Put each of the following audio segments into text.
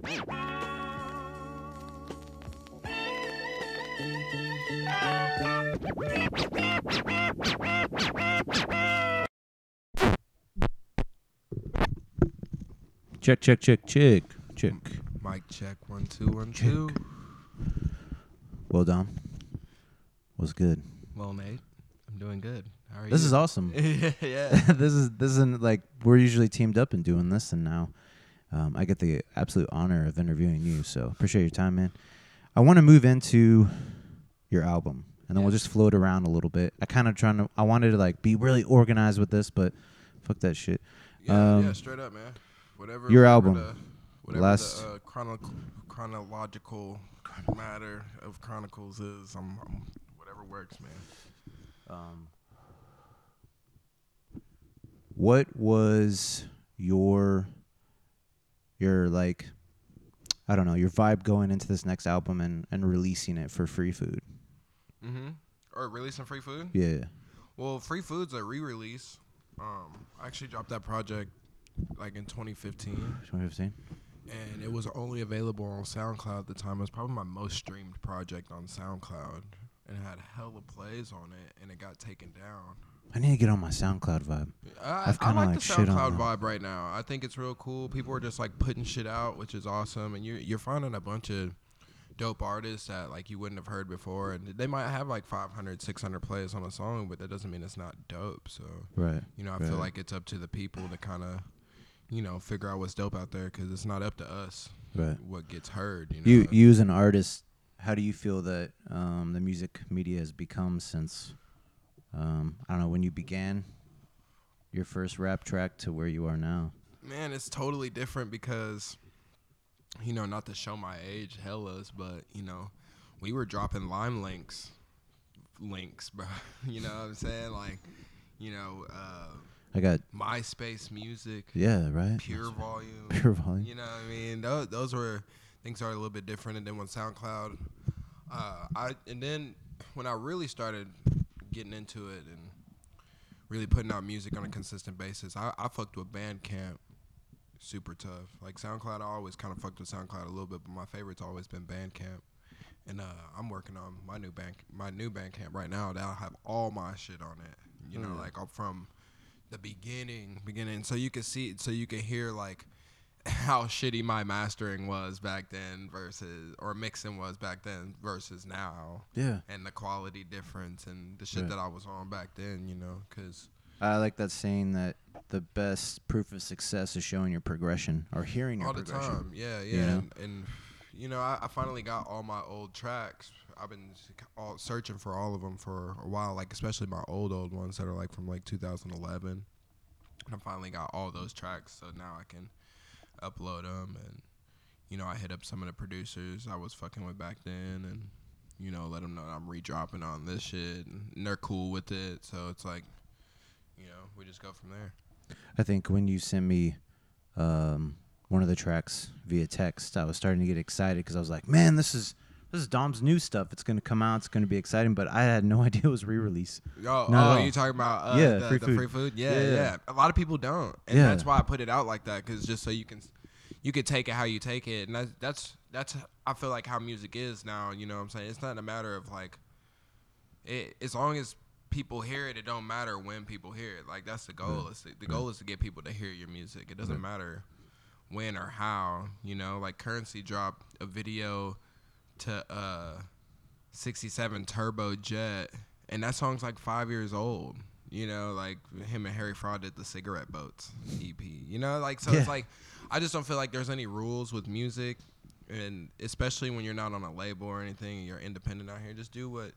Check, check, check, check, check. Mic check one two one two. Well, Dom, what's good? Well, Nate, I'm doing good. How are you? This is awesome. yeah. this is this isn't like we're usually teamed up and doing this, and now um, I get the absolute honor of interviewing you. So appreciate your time, man. I want to move into your album, and then we'll just float around a little bit. I kind of trying to. I wanted to like be really organized with this, but fuck that shit. Yeah, Um, yeah, straight up, man. Whatever. your whatever album. The, whatever Last- the uh, chrono- chronological matter of Chronicles is, I'm, I'm whatever works, man. Um, what was your your like I don't know your vibe going into this next album and and releasing it for free food? Mm-hmm. Or releasing free food. Yeah. Well, free food's a re-release. Um, I actually dropped that project like in 2015. 2015. and it was only available on SoundCloud at the time. It was probably my most streamed project on SoundCloud, and it had hella plays on it, and it got taken down. I need to get on my SoundCloud vibe. I, I've I kinda, like, like, the shit on SoundCloud them. vibe right now. I think it's real cool. People are just like putting shit out, which is awesome, and you're you're finding a bunch of dope artists that like you wouldn't have heard before, and they might have like 500, 600 plays on a song, but that doesn't mean it's not dope. So Right. you know, I Right. feel like it's up to the people to kind of, you know, figure out what's dope out there because it's not up to us Right. what gets heard. You know, You you as an artist, how do you feel that um, the music media has become since um, I don't know when you began your first rap track to where you are now? Man, it's totally different because, you know, not to show my age, hellas, but you know, we were dropping Lime links, links, bro. You know what I'm saying? Like, you know, uh, I got MySpace music, yeah right. PureVolume. PureVolume. You know what I mean? Those, those were things are a little bit different. And then when SoundCloud, uh, I and then when I really started getting into it and really putting out music on a consistent basis, I, I fucked with Bandcamp super tough. Like SoundCloud, I always kind of fucked with SoundCloud a little bit, but my favorite's always been Bandcamp. And uh, I'm working on my new bank, my new Bandcamp right now. That'll have all my shit on it. You know, Mm. like up from the beginning, beginning, so you can see, so you can hear like how shitty my mastering was back then versus or mixing was back then versus now, Yeah. and the quality difference and the shit that I was on back then. You know, because I like that saying that the best proof of success is showing your progression or hearing your all the progression. time. Yeah, yeah. You know? And, and you know, I, I finally got all my old tracks. I've been all searching for all of them for a while, like especially my old old ones that are like from like 2011. And I finally got all those tracks, so now I can upload them and you know I hit up some of the producers I was fucking with back then and you know let them know I'm redropping on this shit and they're cool with it. So it's like you know we just go from there. I think when you sent me um, one of the tracks via text, I was starting to get excited because I was like, "Man, this is this is Dom's new stuff. It's gonna come out. It's gonna be exciting." But I had no idea it was re-release. Oh, Not at oh all. you talking about uh, Yeah, the, free the food. free food? Yeah, Yeah. yeah, A lot of people don't, and Yeah. that's why I put it out like that, because just so you can, you can take it how you take it, and that's that's that's I feel like how music is now. You know what I'm saying? It's not a matter of like, it as long as people hear it, it don't matter when people hear it. Like that's the goal. It's the, the goal is to get people to hear your music. It doesn't matter when or how. You know, like Currency dropped a video to uh 67 Turbo Jet, and that song's like five years old. You know, like him and Harry Fraud did the Cigarette Boats EP. You know, like so Yeah. it's like I just don't feel like there's any rules with music, and especially when you're not on a label or anything, and you're independent out here. Just do what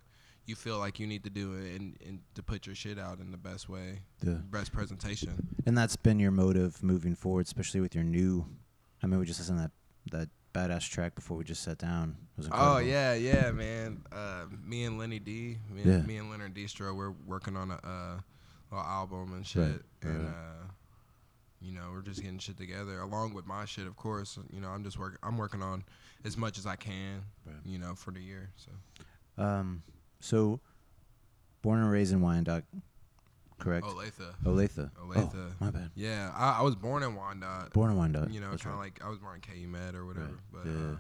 you feel like you need to do, and, and to put your shit out in the best way, Yeah. best presentation. And that's been your motive moving forward, especially with your new. I mean, we just listened to that that badass track before we just sat down. Oh yeah, yeah, man. Uh, me and Lenny D, me, Yeah. and, me and Leonard Distro, we're working on a uh, little album and shit, right, and right. uh, you know, we're just getting shit together along with my shit, of course. You know, I'm just working. I'm working on as much as I can, Right. you know, for the year. So Um, so, born and raised in Wyandotte. Correct? Olathe. Olathe. Olathe. Oh, my bad. Yeah, I, I was born in Wyandotte. Born in Wyandotte. you know, kind of right. like I was born in KU or whatever. Right. But Yeah. uh,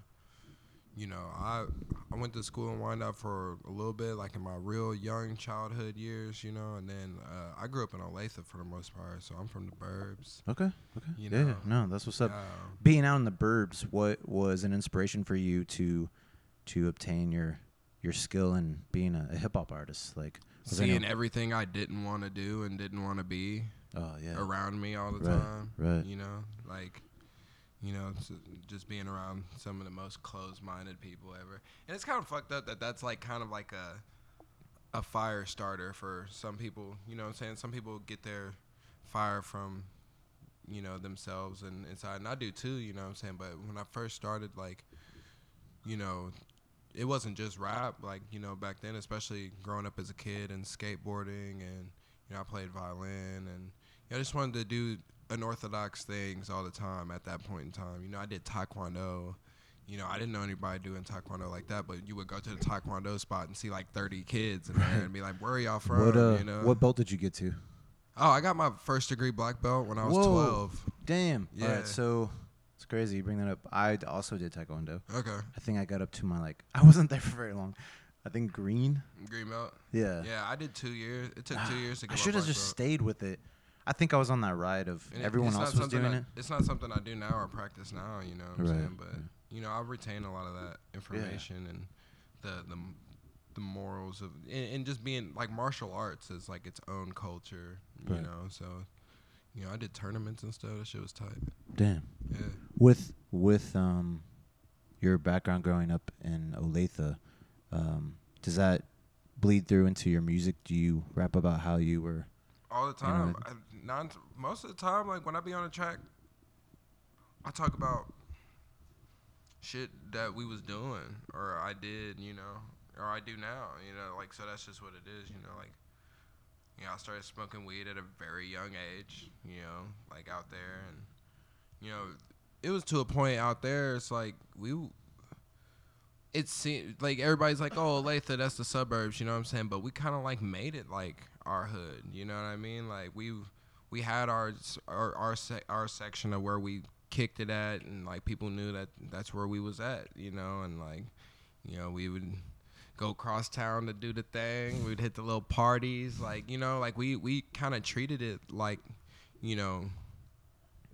you know, I I went to school in Wyandotte for a little bit, like in my real young childhood years, you know, and then uh, I grew up in Olathe for the most part, so I'm from the burbs. Okay. Okay. You yeah. know, No, that's what's up. Um, Being out in the burbs, what was an inspiration for you to to obtain your your skill in being a, a hip hop artist? Like seeing everything I didn't want to do and didn't want to be Oh yeah. around me all the Right, time. right. You know, like, you know, just being around some of the most closed-minded people ever. And it's kind of fucked up that that's like kind of like a a fire starter for some people. You know what I'm saying? Some people get their fire from you know themselves and inside, and I do too. You know what I'm saying? But when I first started, like, you know. It wasn't just rap, like you know, back then, especially growing up as a kid and skateboarding, and you know, I played violin, and I just wanted to do unorthodox things all the time at that point in time. You know, I did taekwondo. You know, I didn't know anybody doing taekwondo like that, but you would go to the taekwondo spot and see like 30 kids in there and be like, "Where are y'all from?" what uh, you know. what belt did you get to? oh, I got my first degree black belt when I was Whoa. 12. Damn. Yeah. right. So it's crazy you bring that up. I also did taekwondo. Okay, I think I got up to my like I wasn't there for very long. I think green. green belt. Yeah. Yeah, I did two years. It took two years to get I should have just belt. stayed with it. I think I was on that ride of And everyone else was doing I- it. It's not something I do now or practice now. You know what I'm Right, saying? But right. you know, I retain a lot of that information and the the the morals of and, and just being like martial arts is like its own culture. You know, so you know, I did tournaments and stuff. That shit was tight. Damn. Yeah. With with um your background growing up in Olathe, um, does that bleed through into your music? Do you rap about how you were all the You know, time. I, non, most of the time, like when I be on a track, I talk about shit that we was doing or I did, you know, or I do now, you know, like so that's just what it is, you know, like you know, I started smoking weed at a very young age, you know, like out there and you know, it was to a point out there it's like we it seemed like everybody's like, "Oh, Olathe, that's the suburbs," you know what I'm saying? But we kind of like made it like our hood, you know what I mean? Like we we had our our our, our section of where we kicked it at, and like people knew that that's where we was at, you know, and like you know we would go cross town to do the thing. We'd hit the little parties, like you know, like we we kind of treated it like you know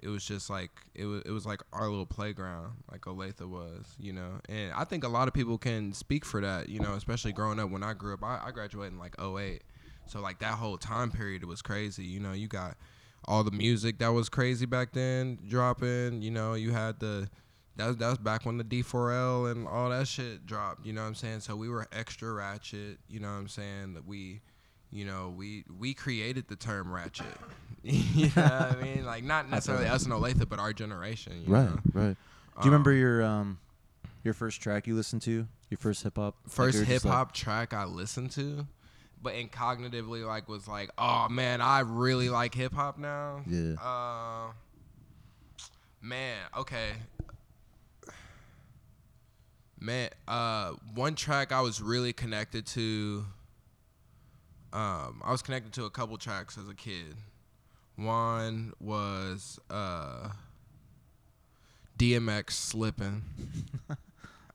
it was just like it was it was like our little playground, like Olathe was, you know. And I think a lot of people can speak for that, you know, especially growing up when I grew up. I, I graduated in like 08. So like that whole time period was crazy. You know, you got all the music that was crazy back then dropping, you know, you had the that was, that was back when the D4L and all that shit dropped, you know what I'm saying? So we were extra ratchet, you know what I'm saying? That we you know, we we created the term ratchet. you know what I mean? Like not necessarily us and Olathe, but our generation. You right? Know? Right. Do you remember Um, your um your first track you listened to? Your first hip hop? First hip just like- hop track I listened to, but incognitively like was like, oh man, I really like hip hop now. Yeah. Uh, man, okay. Man, uh, one track I was really connected to. Um, I was connected to a couple tracks as a kid. One was uh, DMX slipping. uh,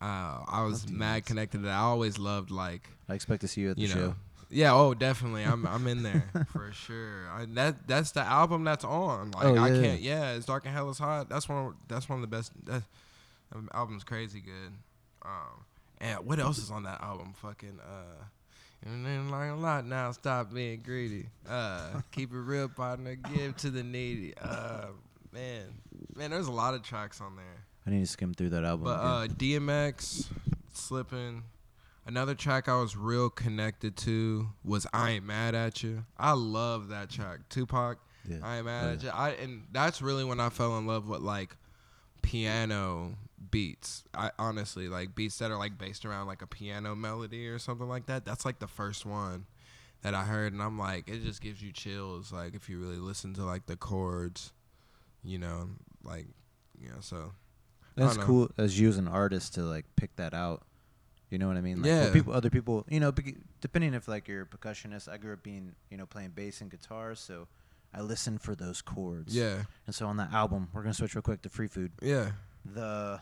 I was mad connected to that. I always loved like I expect to see you at the you know. show. Yeah, oh, definitely. I'm I'm in there for sure. I, that that's the album that's on. Like Oh, I can't. Yeah, it's dark and hell is hot. That's one. Of, that's one of the best. That um, album's crazy good. Um, and what else is on that album? Fucking uh, and then like a lot now. Stop being greedy. Uh, keep it real, partner. Give to the needy. Uh, man, man, there's a lot of tracks on there. I need to skim through that album. But uh, DMX, slipping. Another track I was real connected to was "I Ain't Mad at You." I love that track. Tupac, yeah. "I Ain't Mad Oh, at You." I and that's really when I fell in love with like piano beats. I honestly like beats that are like based around like a piano melody or something like that. That's like the first one that I heard, and I'm like, it just gives you chills. Like if you really listen to like the chords, you know, like you know. So That's cool as you as an artist to like pick that out. You know what I mean? Like, Yeah. people, other people, you know, depending if like you're a percussionist. I grew up being, you know, playing bass and guitar, so I listen for those chords. Yeah, And so on that album, we're gonna switch real quick to Free Food. yeah. The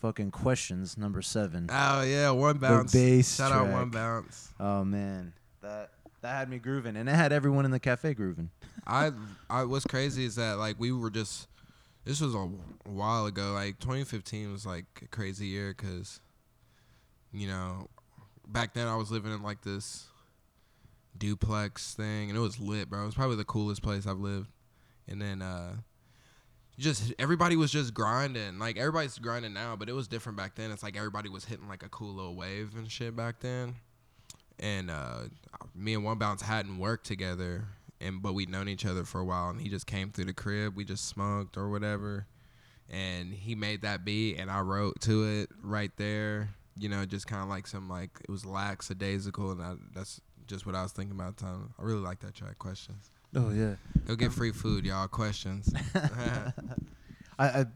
fucking questions number seven. Oh yeah, one bounce. The bass Shout out one bounce. Oh man, that that had me grooving, and it had everyone in the cafe grooving. I, I what's crazy is that like we were just. This was a while ago. Like 2015 was like a crazy year because, you know, back then I was living in like this duplex thing and it was lit, bro. It was probably the coolest place I've lived. And then uh just everybody was just grinding. Like everybody's grinding now, but it was different back then. It's like everybody was hitting like a cool little wave and shit back then. And uh me and One Bounce hadn't worked together and but we'd known each other for a while and he just came through the crib, we just smoked or whatever. And he made that beat and I wrote to it right there. You know, just kind of like some like it was lackadaisical and I, that's just what I was thinking about time. I really like that track. Questions. Oh yeah. Go get free food, y'all. Questions. I, I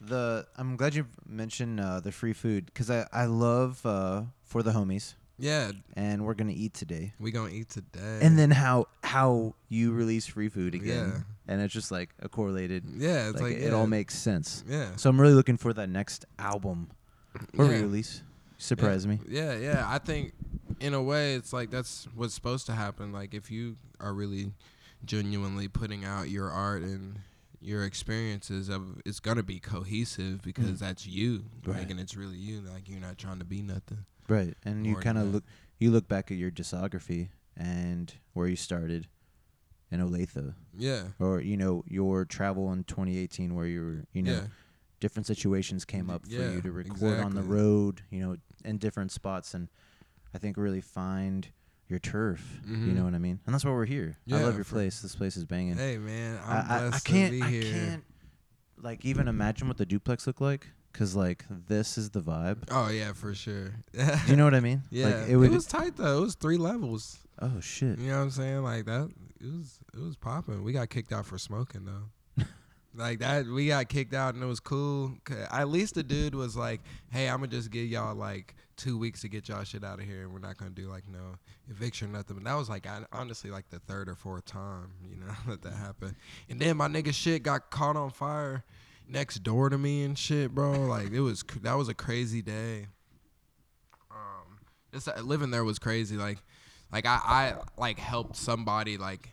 the I'm glad you mentioned uh, the free food because I I love uh, for the homies, yeah, and we're gonna eat today. we gonna eat today. And then how how you release free food again, and it's just like a correlated. yeah, it's like, like, it yeah. all makes sense. yeah. So I'm really looking for that next album or yeah. release. Surprise me. Yeah, yeah. I think in a way it's like that's what's supposed to happen. Like if you are really genuinely putting out your art and your experiences of it's gonna be cohesive because Mm. that's you. Right. Like and it's really you. Like you're not trying to be nothing. Right, and you kind of look you look back at your discography and where you started in Olathe, Yeah. or you know your travel in 2018 where you were you know yeah. different situations came up for Yeah, you to record on the exactly. road, you know, in different spots, and I think really find your turf. You Mhm. know what I mean? And that's why we're here. I love your place. This place is banging. Hey man, I'm I, I, I can't. to be I here. can't like even imagine what the duplex looked like because like this is the vibe. Oh yeah, for sure. Do you know what I mean? Yeah, Like it would. was tight though. It was three levels. oh shit. You know what I'm saying? Like that. It was it was popping. We got kicked out for smoking though. like that, we got kicked out and it was cool. At least the dude was like, "Hey, I'm gonna just give y'all like two weeks to get y'all shit out of here, and we're not gonna do like no eviction or nothing." But that was like hon- honestly like the third or fourth time, you know, that that happened. And then my nigga shit got caught on fire next door to me and shit, bro. Like it was cr- that was a crazy day. Um, just uh, living there was crazy. Like, like I, I like helped somebody like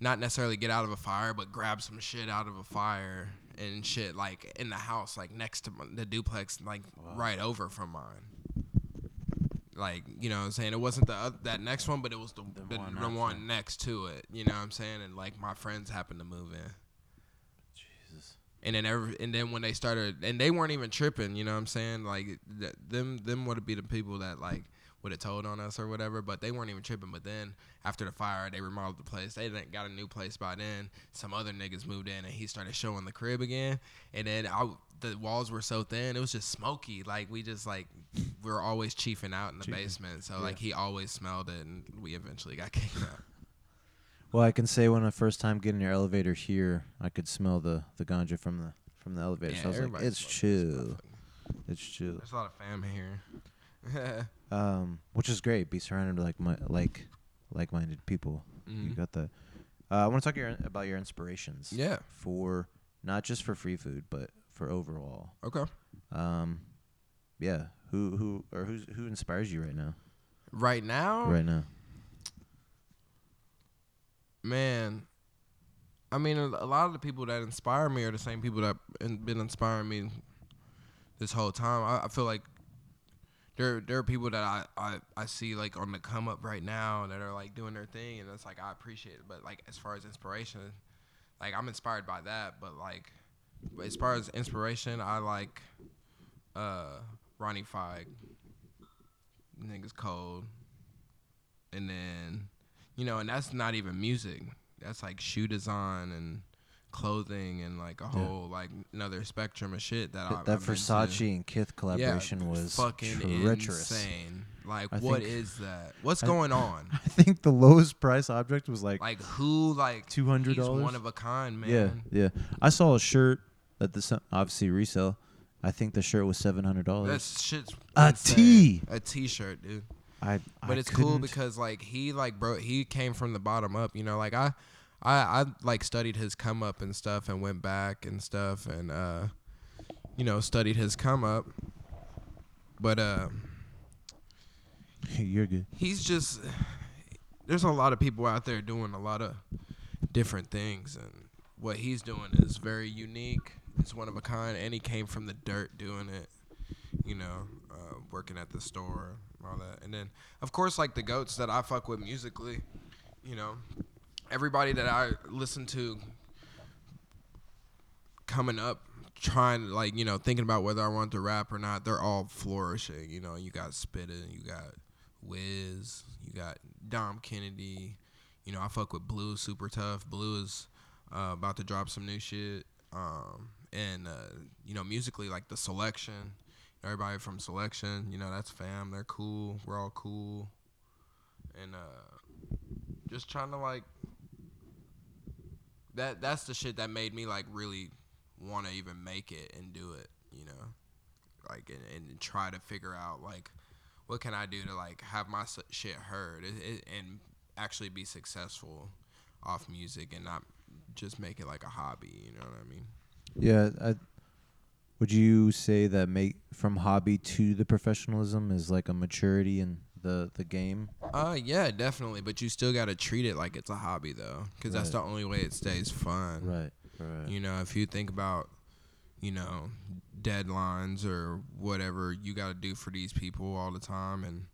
not necessarily get out of a fire, but grab some shit out of a fire and shit like in the house, like next to my, the duplex, like right over from mine. Like you know, what I'm saying it wasn't the oth- that next one, but it was the The the, one the one next to it. You know what I'm saying? And like my friends happened to move in. Jesus. And then every, and then when they started, and they weren't even tripping, you know what I'm saying? Like th- them, them would be the people that like would have told on us or whatever, but they weren't even tripping. But then after the fire, they remodeled the place. They done got a new place by then. Some other niggas moved in, and he started showing the crib again. And then I, the walls were so thin, it was just smoky. Like we just like we were always chiefing out in the Chiefing. basement, so Yeah. like he always smelled it, and we eventually got kicked out. Well, I can say when I first time getting your elevator here, I could smell the the ganja from the from the elevator. so I was like, it's smokes this chill. It's chill. There's a lot of fam here. Um, which is great. Be surrounded by like my like like-minded people. You Mhm. got that. Uh, I want to talk your, about your inspirations. Yeah. For not just for free food, but for overall. Okay. Um, yeah. Who who or who's who inspires you right now? Right now, Right now. man i mean a, a lot of the people that inspire me are the same people that in, been inspiring me this whole time i, I feel like there there are people that I, I i see like on the come up right now that are like doing their thing and it's like i appreciate it but like as far as inspiration like i'm inspired by that but like as far as inspiration i like uh ronnie Fieg. niggas cold and then you know, and that's not even music. That's like shoe design and clothing and like a whole like another spectrum of shit that I, Th- that been. Versace and Kith collaboration Yeah, was fucking treacherous. insane. Like, I what is that? What's I- going on? I think the lowest price object was like, Like, who? Like, two hundred dollars. one of a kind, man. Yeah, yeah. I saw a shirt at the obviously resale, I think the shirt was seven hundred dollars. That's shit's a tee, a t-shirt, dude. I But it's cool couldn't- because like he like bro he came from the bottom up, you know, like I I I like studied his come up and stuff and went back and stuff and uh you know, studied his come up. But uh you're good. he's just there's a lot of people out there doing a lot of different things and what he's doing is very unique it's one of a kind and he came from the dirt doing it you know uh, working at the store all that and then of course like the goats that i fuck with musically you know everybody that i listen to coming up trying like you know thinking about whether i want to rap or not they're all flourishing you know you got Spitta you got Wiz, you got Dom Kennedy. You know, I fuck with Blue super tough. Blue is uh, about to drop some new shit. Um, and uh, you know, musically like the selection, everybody from selection, you know, that's fam. They're cool. We're all cool. And uh, just trying to like that. That's the shit that made me like really want to even make it and do it. You know, like and, and try to figure out like what can I do to like have my shit heard it, it, and actually be successful off music and not just make it like a hobby. You know what I mean? Yeah, I, would you say that make from hobby to the professionalism is like a maturity in the the game? Uh, yeah, definitely. But you still got to treat it like it's a hobby though, because that's the only way it stays fun. Right. Right. You know, if you think about, you know, deadlines or whatever you got to do for these people all the time, and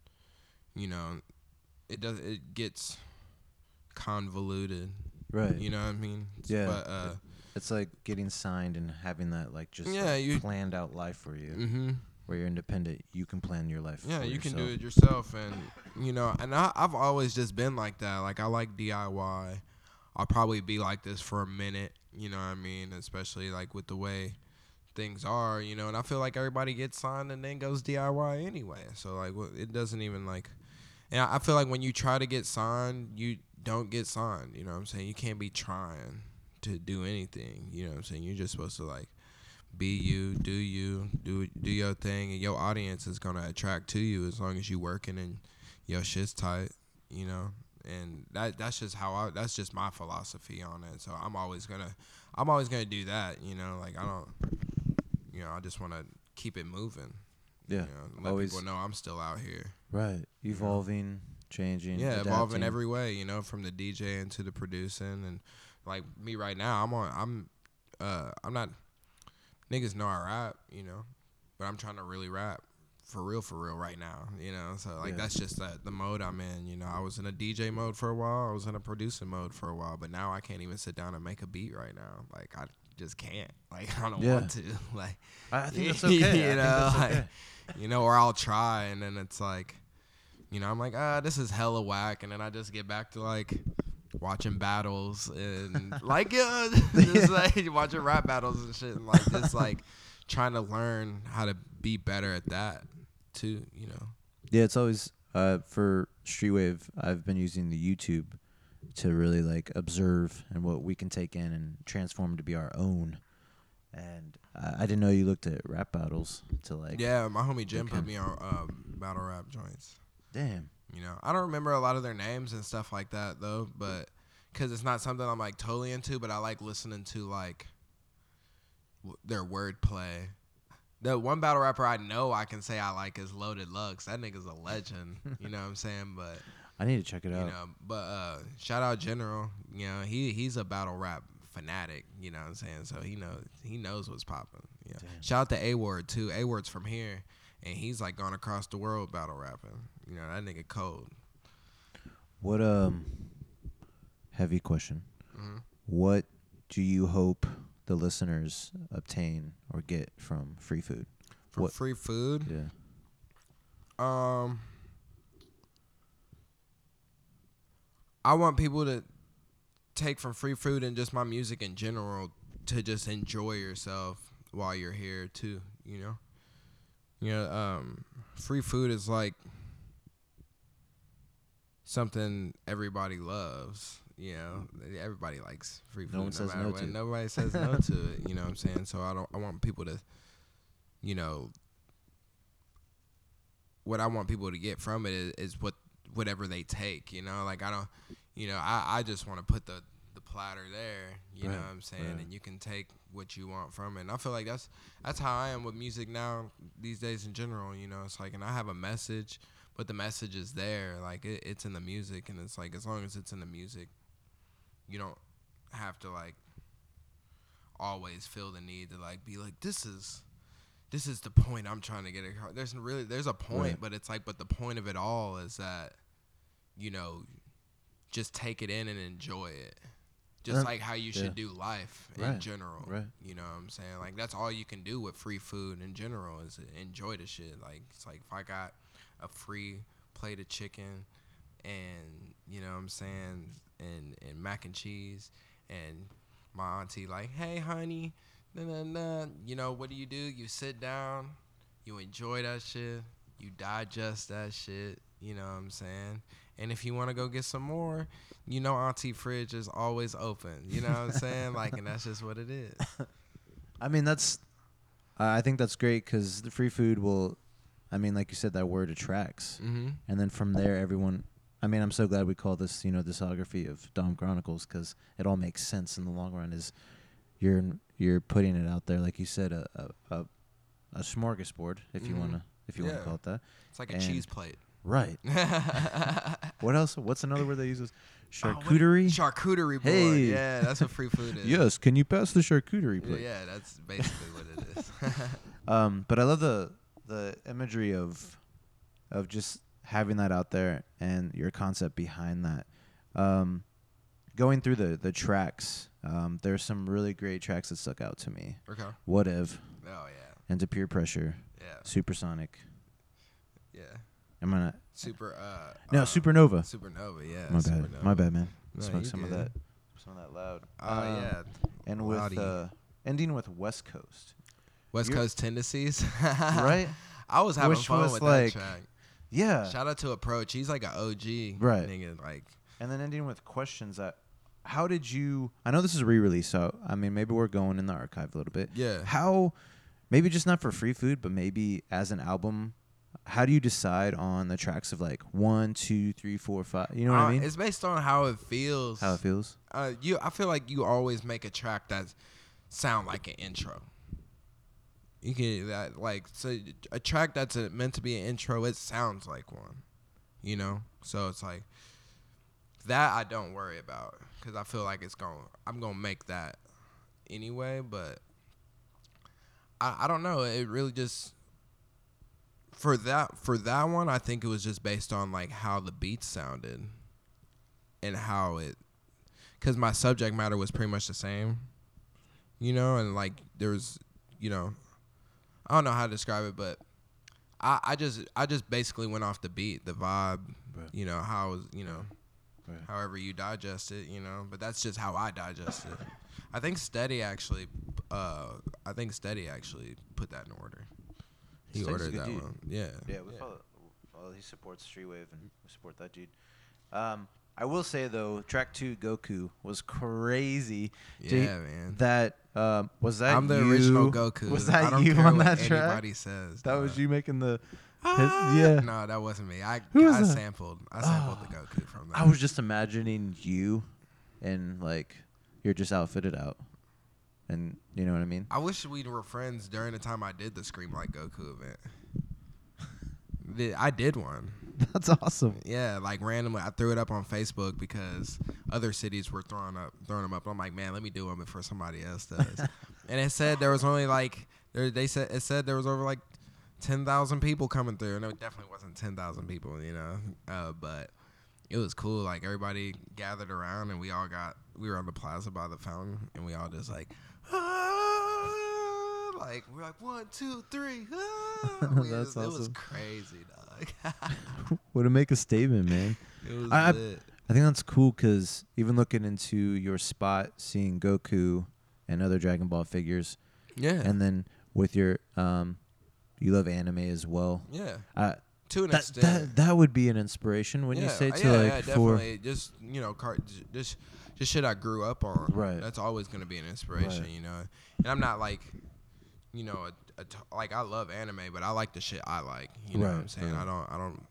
you know, it does it gets convoluted. right. You know what I mean? Yeah. But uh, It's like getting signed and having that like just Yeah, like, you- planned out life for you, hmm where you're independent. You can plan your life. yeah, you can do it yourself, and you know, and I, I've always just been like that. Like I like DIY. I'll probably be like this for a minute. You know what I mean? Especially like with the way things are, you know. And I feel like everybody gets signed and then goes DIY anyway. So like, it doesn't even like. And I feel like when you try to get signed, you don't get signed. You know what I'm saying? You can't be trying to do anything. You know what I'm saying? You're just supposed to like be you, do you, do do your thing, and your audience is gonna attract to you as long as you working and your shit's tight. You know, and that that's just how I. That's just my philosophy on it. So I'm always gonna, I'm always gonna do that. You know, like I don't, you know, I just want to keep it moving. Yeah. You know, let always people know I'm still out here. right. Evolving, changing. Yeah, evolving every way, you know, from the DJ into the producing and like me right now, I'm on I'm uh I'm not niggas know I rap, you know, but I'm trying to really rap for real for real right now, you know. So like Yeah. that's just the the mode I'm in, you know. I was in a DJ mode for a while, I was in a producing mode for a while, but now I can't even sit down and make a beat right now. Like I just can't. Like I don't Yeah. want to. Like I think that's You okay. Think know, that's like- you know, or I'll try and then it's like, you know, I'm like, ah, this is hella whack, and then I just get back to like watching battles and like, yeah, just like watching rap battles and shit, and like just like trying to learn how to be better at that too, you know. Yeah, it's always uh, for Streetwave. I've been using the YouTube to really like observe and what we can take in and transform to be our own. And I, I didn't know you looked at rap battles to like. yeah, my homie Jim put me on um, battle rap joints. Damn. You know, I don't remember a lot of their names and stuff like that though, but because it's not something I'm like totally into. But I like listening to like w- their wordplay. The one battle rapper I know I can say I like is Loaded Lux. That nigga's a legend. you know what I'm saying? But I need to check it you out. know, but uh, shout out General. You know, he he's a battle rap fanatic. You know what I'm saying? So he knows he knows what's popping. Yeah. Damn. Shout out to A Word too. A Word's from here, and he's like gone across the world battle rapping. You know that nigga cold. What um heavy question. Mhm. What do you hope the listeners obtain or get from free food? For What- free food, Yeah. um, I want people to take from free food and just my music in general to just enjoy yourself while you're here too. You know, you know, um, free food is like something everybody loves. You know, everybody likes free food. No one says no what. to it. Nobody says no to it. You know what I'm saying? So I don't. I want people to you know, what I want people to get from it is, is what whatever they take. You know, like I don't, you know, I I just want to put the platter there. You know what I'm saying? right. And you can take what you want from it. And I feel like that's that's how I am with music now these days in general. You know, it's like, and I have a message, but the message is there. Like it, it's in the music, and it's like as long as it's in the music, you don't have to like always feel the need to like be like this is this is the point I'm trying to get across. There's really there's a point, Right. but it's like but the point of it all is that you know just take it in and enjoy it. Just like how you should yeah. do life in Right, general. right. You know what I'm saying? Like that's all you can do with free food in general is enjoy the shit. Like it's like if I got a free plate of chicken and you know what I'm saying and and mac and cheese and my auntie like, "Hey honey, nah, nah, nah. you know what do you do? You sit down, you enjoy that shit, you digest that shit, you know what I'm saying? And if you want to go get some more, you know auntie fridge is always open. You know what I'm saying? Like and that's just what it is. I mean, that's. I think that's great because the free food will. I mean, like you said, that word attracts, Mhm. and then from there, everyone. I mean, I'm so glad we call this, you know, discography of Dom Chronicles because it all makes sense in the long run. Is you're you're putting it out there, like you said, a a, a, a smorgasbord, if you Mhm. wanna if you wanna call it that. It's like a cheese plate. Right. oh, What else? What's another word they use? What- charcuterie. charcuterie board. Hey. Yeah, that's what free food is. yes. Can you pass the charcuterie plate? Yeah, that's basically what it is. Um, but I love the the imagery of of just having that out there and your concept behind that. Um, going through the the tracks, um, there's some really great tracks that stuck out to me. okay. What if Oh yeah. into pure pressure, Yeah. supersonic. Yeah. I'm gonna Super. Uh, no uh, supernova. Supernova. Yeah. My bad. Supernova. My bad, man. No, Smoke you some of that. Some of that loud. Oh Um, yeah. And with Loudy. uh, ending with West Coast, West you're- Coast tendencies. right? I was having Which fun was with like- that track. Yeah. Shout out to Approach. He's like an OG. Right. Nigga, like. And then ending with questions that how did you I know this is a re-release, so I mean maybe we're going in the archive a little bit. Yeah. How maybe just not for free food, but maybe as an album, how do you decide on the tracks of like one, two, three, four, five? You know what Uh, I mean? It's based on how it feels. How it feels. uh, you I feel like you always make a track that sound like an intro. You can that like so a track that's a, meant to be an intro. It sounds like one, you know. So it's like that I don't worry about because I feel like it's going. I'm gonna make that anyway, but I I don't know. It really just for that for that one. I think it was just based on like how the beats sounded and how it because my subject matter was pretty much the same, you know, and like there was, you know, I don't know how to describe it, but I, I just I just basically went off the beat, the vibe, Right. you know, how was, you know, Right. however you digest it, you know, but that's just how I digest it. I think Steady actually, uh, I think Steady actually put that in order. He Steady's a ordered good that dude. one, yeah. Yeah, we follow. Well, he supports Streetwave, and we support that dude. Um, I will say though, track two, Goku, was crazy. Did- Yeah, man. That um, was that. I'm the you? original Goku. Was I that don't you care on what that track? Anybody says That was you making the. Ah, yeah. No, that wasn't me. I Who was I that? sampled. I sampled Oh. the Goku from that. I was just imagining you, and like you're just outfitted out, and you know what I mean. I wish we were friends during the time I did the Scream Like Goku event. I did one. That's awesome. Yeah, like randomly, I threw it up on Facebook because other cities were throwing up, throwing them up. I'm like, man, let me do them before somebody else does. and it said there was only like, there, they said it said there was over like ten thousand people coming through, and it definitely wasn't ten thousand people, you know. Uh, but it was cool. Like everybody gathered around, and we all got, we were on the plaza by the fountain, and we all just like. Like we're like one, two, three. ah." That's just- It was awesome. crazy, dog. Way to make a statement, man. it was I- I-. I think that's cool because even looking into your spot, seeing Goku and other Dragon Ball figures, Yeah. and then with your um, you love anime as well. yeah. Uh, To an that, extent. that that would be an inspiration when you say uh, to yeah, like yeah, for definitely. Just you know, car- just just shit I grew up on. Right. That's always gonna be an inspiration, Right. you know. And I'm not like, you know, a t- like I love anime, but I like the shit I like. You know what I'm saying? right. I don't I don't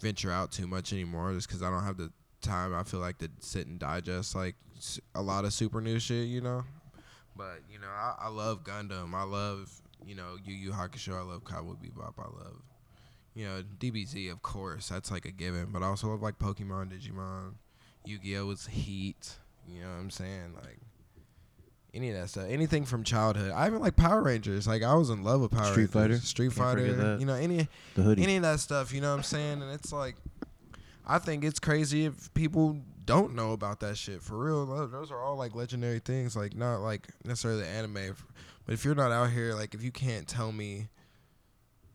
venture out too much anymore just because I don't have the time. I feel like to sit and digest like a lot of super new shit. You know, but you know I, I love Gundam. I love you know Yu Yu Hakusho. I love Cowboy Bebop. I love you know DBZ of course. That's like a given. But I also love like Pokemon, Digimon, Yu Gi Oh was Heat. You know what I'm saying? Like any of that stuff, anything from childhood. I even like Power Rangers. Like I was in love with Power Rangers. Street Rangers. Fighter? Street Fighter. You know any any of that stuff. You know what I'm saying? And it's like, I think it's crazy if people don't know about that shit for real. Those are all like legendary things. Like not like necessarily anime, but if you're not out here, like if you can't tell me.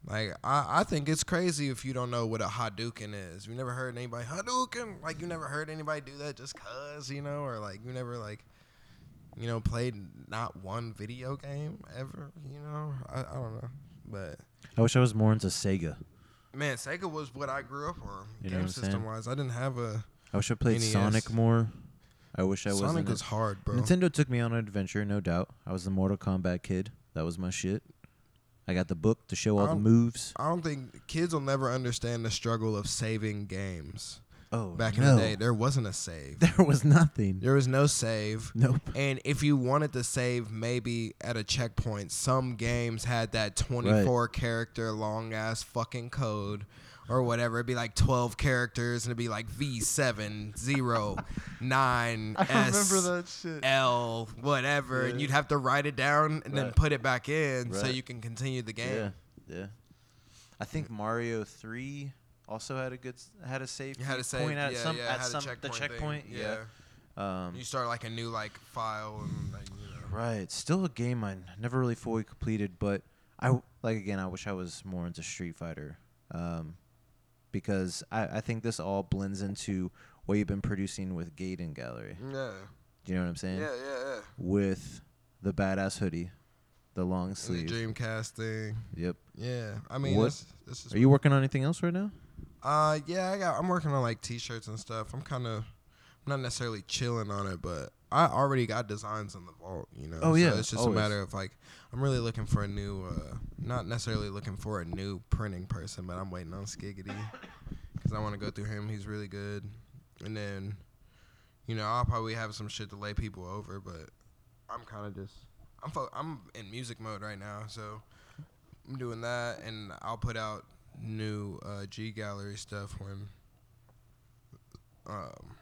Like I, I think it's crazy if you don't know what a Hadouken is. You never heard anybody Hadouken. Like you never heard anybody do that just cause you know, or like you never like, you know, played not one video game ever. You know, I, I don't know, but I wish I was more into Sega. Man, Sega was what I grew up on. You game I'm saying? system wise, I didn't have a I wish I played NES. Sonic more. I wish I wasn't. was hard, bro. Nintendo took me on an adventure, no doubt. I was the Mortal Kombat kid. That was my shit. I got the book to show all the moves. I don't think kids will never understand the struggle of saving games. Oh, Back in the day, there wasn't a save. there was nothing. There was no save. Nope. And if you wanted to save maybe at a checkpoint, some games had that 24 character long ass fucking code or whatever. It'd be like 12 characters and it'd be like V709S. shit. L whatever, and you'd have to write it down and then put it back in so you can continue the game. Yeah, yeah. I think Mario Three also had a good had a safe had say point at yeah, some yeah, at had a some checkpoint the thing. checkpoint. Yeah. Um, you start like a new like file and like you know. right. Still a game I never really fully completed, but I w- like again. I wish I was more into Street Fighter, um, because I I think this all blends into what you've been producing with Gaiden Gallery. Yeah. Do you know what I'm saying? Yeah, yeah, yeah. With the badass hoodie, the long And the sleeve. Dreamcast thing. Yep. Yeah. I mean, What- this, this is Are you working on anything else right now? Uh, yeah, I got. I'm working on like t-shirts and stuff. I'm kind of, not necessarily chilling on it, but I already got designs in the vault. You know. Oh, So yeah, It's just always. a matter of like, I'm really looking for a new, uh, not necessarily looking for a new printing person, but I'm waiting on Skiggity because I want to go through him. He's really good, and then, you know, I'll probably have some shit to lay people over, but I'm kind of just, I'm fo- I'm in music mode right now, so I'm doing that, and I'll put out new uh, G Gallery stuff when, um,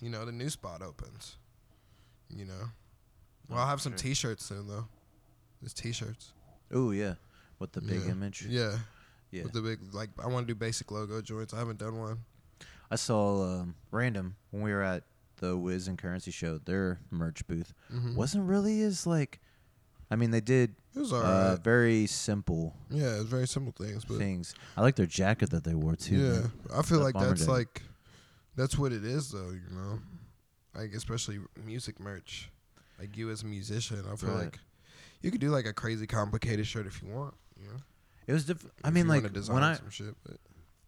you know, the new spot opens. You know, well, I'll have some Sure. T-shirts soon though. There's T-shirts. Oh yeah, with the big Yeah. image. Yeah, Yeah. with the big like I want to do basic logo joints. I haven't done one. I saw um, random when we were at the Wiz and Currency show. Their merch booth Mm-hmm. wasn't really as like. I mean, they did It was uh, alright. very simple yeah, it's very simple things, but things. I like their jacket that they wore too. yeah, man. I feel That like bomber that's jacket. like that's what it is though. You know, like especially music merch. Like you as a musician, I feel Right. like you could do like a crazy complicated shirt if you want. You know, It was. Diff- I If mean, you like design when I some shit, but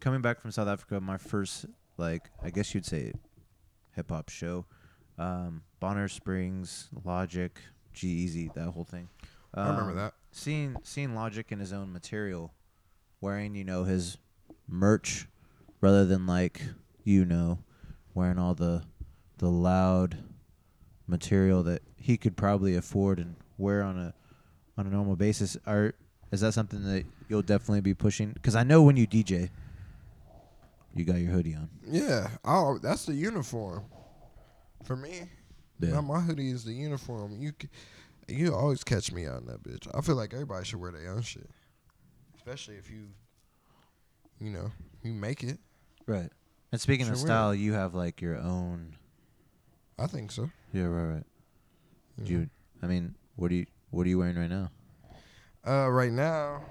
coming back from South Africa, my first like I guess you'd say hip hop show, um, Bonner Springs, Logic, G-Eazy, that whole thing. I remember Um, that. Seeing seeing Logic in his own material, wearing you know his merch, rather than like you know, wearing all the the loud material that he could probably afford and wear on a on a normal basis. Are is that something that you'll definitely be pushing? Because I know when you DJ, you got your hoodie on. Yeah, oh, that's the uniform. For me, Yeah. now my hoodie is the uniform. You, c- you always catch me out in that bitch. I feel like everybody should wear their own shit, especially if you, you know, you make it. Right. And speaking of style, you have like your own. I think so. Yeah, right, right. Do you? I mean, what are you? What are you wearing right now? Uh, right now,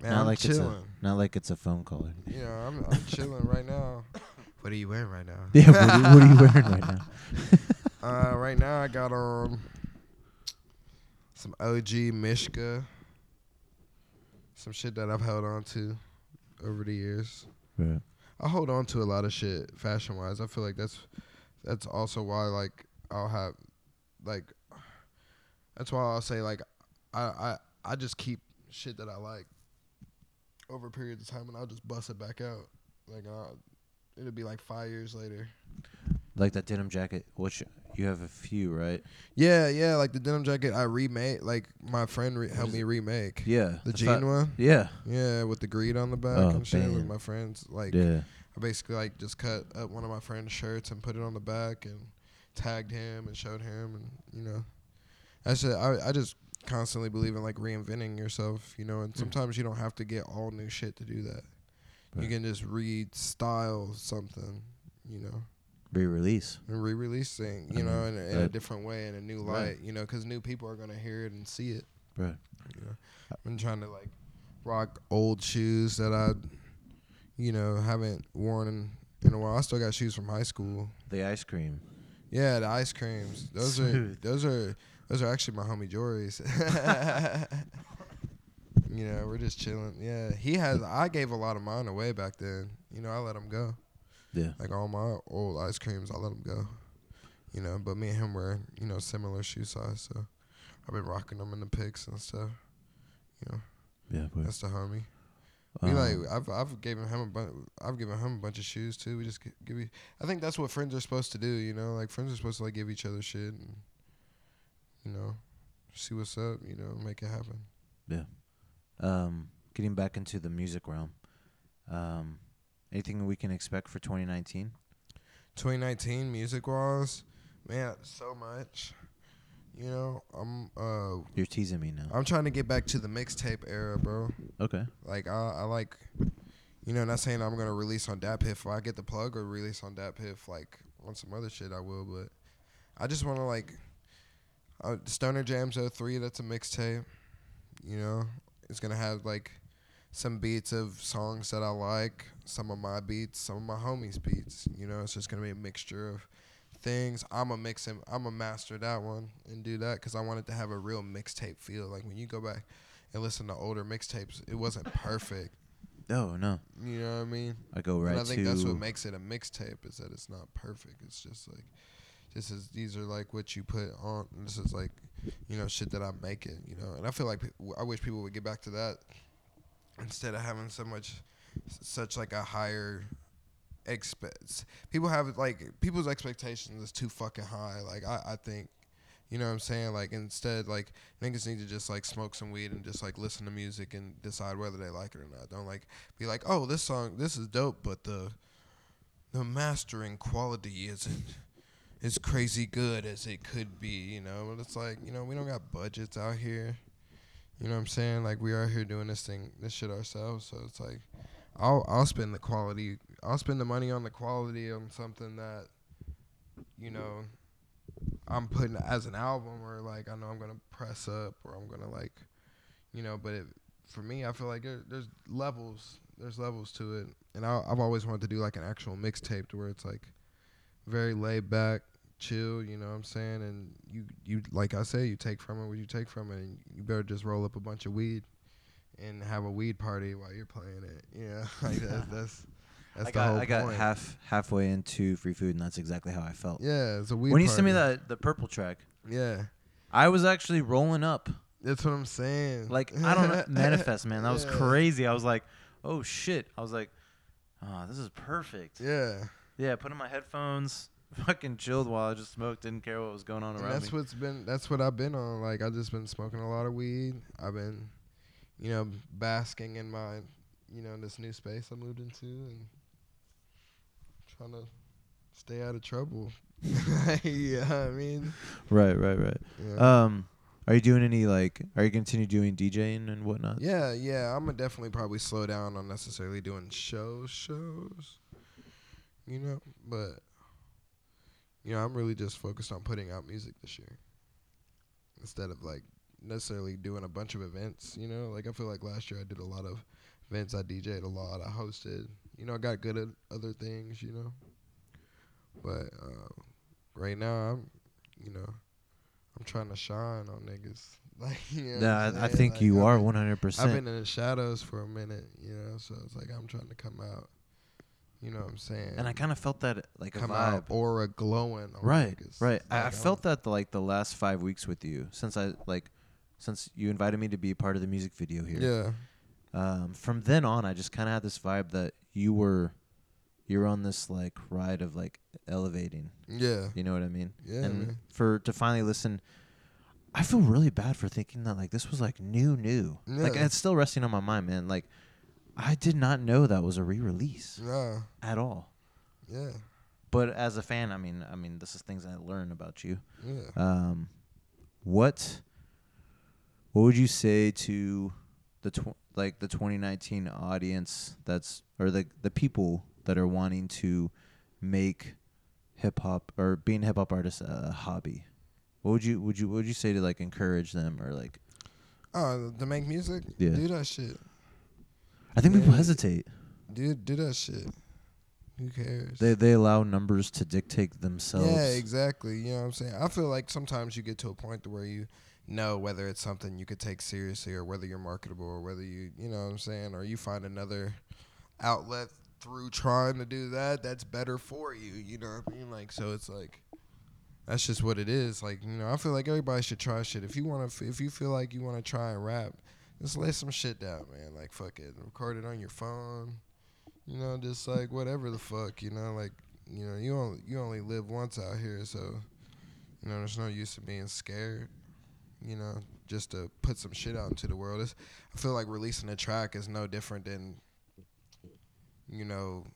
man, not I'm like chilling. it's a not like it's a phone call. or anything. Yeah, I'm, I'm chilling right now. What are you wearing right now? Yeah. What are, what are you wearing right now? Uh, right now I got on some OG Mishka, some shit that I've held on to over the years. Right. I hold on to a lot of shit fashion wise. I feel like that's that's also why like I'll have like that's why I'll say like I I I just keep shit that I like over periods of time, and I'll just bust it back out. Like uh, it'll be like five years later. Like that denim jacket, which you have a few, right? Yeah, yeah, like the denim jacket I remade. Like my friend re- helped me remake. Yeah. The jean one. Yeah. Yeah, with the greed on the back Oh, and shit with my friends. Like Yeah. I basically like just cut up one of my friend's shirts and put it on the back and tagged him and showed him and you know, I said I I just constantly believe in like reinventing yourself, you know, and Mm. sometimes you don't have to get all new shit to do that. You can just read style something, you know, Re-release. and re-releasing, you I know, mean, in, a- in a different way, in a new Right. light, you know, because new people are gonna hear it and see it. Right. You know, I've been trying to like rock old shoes that I, you know, haven't worn in, in a while. I still got shoes from high school. The ice cream. Yeah, the ice creams. Those are those are those are actually my homie Jory's. you know, we're just chilling. Yeah, he has. I gave a lot of mine away back then. You know, I let him go. Yeah. Like all my old ice creams, I let them go. You know, but me and him were you know similar shoe size, so I've been rocking them in the pics and stuff. You know, Yeah. But, that's the homie. We um, like I've I've given him a bunch. I've given him a bunch of shoes too. We just give you. I think that's what friends are supposed to do. You know, like friends are supposed to like give each other shit and you know, see what's up. You know, make it happen. Yeah. Um, getting back into the music realm. Um, anything we can expect for 2019? 2019 music wise, man, so much. You know, I'm uh You're teasing me now. I'm trying to get back to the mixtape era, bro. Okay. Like I, I like, you know, not saying I'm gonna release on DatPiff. If I get the plug or release on DatPiff, like on some other shit, I will. But I just want to like, uh, Stoner Jams 03, That's a mixtape. You know, it's gonna have like some beats of songs that I like, some of my beats, some of my homies' beats. You know, it's just gonna be a mixture of things. I'm a mix him. I'm a master that one and do that because I wanted to have a real mixtape feel. Like when you go back and listen to older mixtapes, it wasn't perfect. Oh no, You know what I mean? I go right and I think that's what makes it a mixtape is that it's not perfect. It's just like this is these are like what you put on. This is like you know shit that I'm making. You know, and I feel like pe- I wish people would get back to that instead of having so much such like a higher expect. People have like people's expectations is too fucking high. Like I I think. You know what I'm saying? Like instead, like niggas need to just like smoke some weed and just like listen to music and decide whether they like it or not. Don't like be like, oh, this song, this is dope, but the the mastering quality isn't as crazy good as it could be. You know, but it's like you know we don't got budgets out here. You know what I'm saying? Like we are here doing this thing, this shit ourselves. So it's like, I'll I'll spend the quality, I'll spend the money on the quality on something that, you know, I'm putting as an album or like I know I'm gonna press up or I'm gonna like, you know. But it, for me, I feel like there, there's levels. There's levels to it, and I, I've always wanted to do like an actual mixtape to where it's like very laid back, chill. You know what I'm saying? And you you like I say, you take from it what you take from it, and you better just roll up a bunch of weed and have a weed party while you're playing it. Yeah, like that's that's that's I the got, whole I got point. half halfway into free food, and that's exactly how I felt. yeah, it's a weed. when you sent me that the purple track, yeah, I was actually rolling up. that's what I'm saying. Like I don't know, manifest, man. That was crazy. I was like, oh shit. I was like, oh, this is perfect. Yeah, Yeah, put in my headphones, fucking chilled while I just smoked. Didn't care what was going on and around that's me. what's been. That's what I've been on. Like I've just been smoking a lot of weed. I've been, you know, basking in my, you know, this new space I moved into and trying to stay out of trouble. yeah, I mean, Right, right, right. yeah. Um, are you doing any like? Are you continue doing DJing and whatnot? Yeah, yeah, I'm gonna definitely probably slow down on necessarily doing shows, shows. You know, but you know, I'm really just focused on putting out music this year instead of like necessarily doing a bunch of events. You know, like I feel like last year I did a lot of events. I DJ'd a lot. I hosted. You know, I got good at other things. You know, but uh, right now I'm, you know, I'm trying to shine on niggas. Like, you know I'm I, I think Like, you I've are been- one hundred I've been in the shadows for a minute, you know, so it's like I'm trying to come out. You know what I'm saying? And I kind of felt that like a come vibe. out aura glowing. Right, right. I, I felt that the, like the last five weeks with you since I like since you invited me to be part of the music video here. Yeah. Um, from then on, I just kind of had this vibe that you were, you were on this like ride of like elevating. Yeah. You know what I mean? Yeah, And man. for to finally listen, I feel really bad for thinking that like this was like new, new. Yeah. Like it's still resting on my mind, man. Like I did not know that was a re-release Nah. at all. Yeah. But as a fan, I mean, I mean, this is things I learn about you. Yeah. Um, what what would you say to the tw- like the 2019 audience that's or the the people that are wanting to make hip hop or being hip hop artists a hobby? What would you would you what would you say to like encourage them or like Oh, to make music? Yeah. Do that shit. I think people hesitate. Do do that shit. Who cares? They they allow numbers to dictate themselves. Yeah, exactly. You know what I'm saying? I feel like sometimes you get to a point to where you know whether it's something you could take seriously or whether you're marketable or whether you, you know what I'm saying, or you find another outlet through trying to do that that's better for you, you know what I mean? Like so it's like that's just what it is. Like, you know, I feel like everybody should try shit. If you want to if you feel like you want to try and rap, just lay some shit down, man. Like fuck it. Record it on your phone. You know, just like whatever the fuck, you know, like you know, you only you only live once out here, so you know, there's no use in being scared. You know, just to put some shit out into the world. It's, I feel like releasing a track is no different than, you know,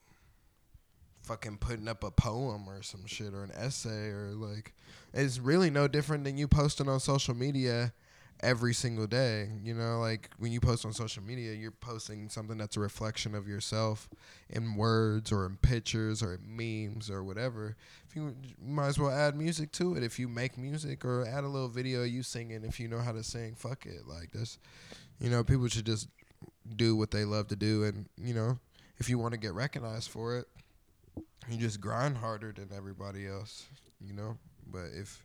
fucking putting up a poem or some shit or an essay or like, it's really no different than you posting on social media every single day. You know, like when you post on social media, you're posting something that's a reflection of yourself in words or in pictures or in memes or whatever. If you, you might as well add music to it. If you make music or add a little video you singing, if you know how to sing, fuck it. Like this, you know, people should just do what they love to do, and you know, if you want to get recognized for it, you just grind harder than everybody else. You know, but if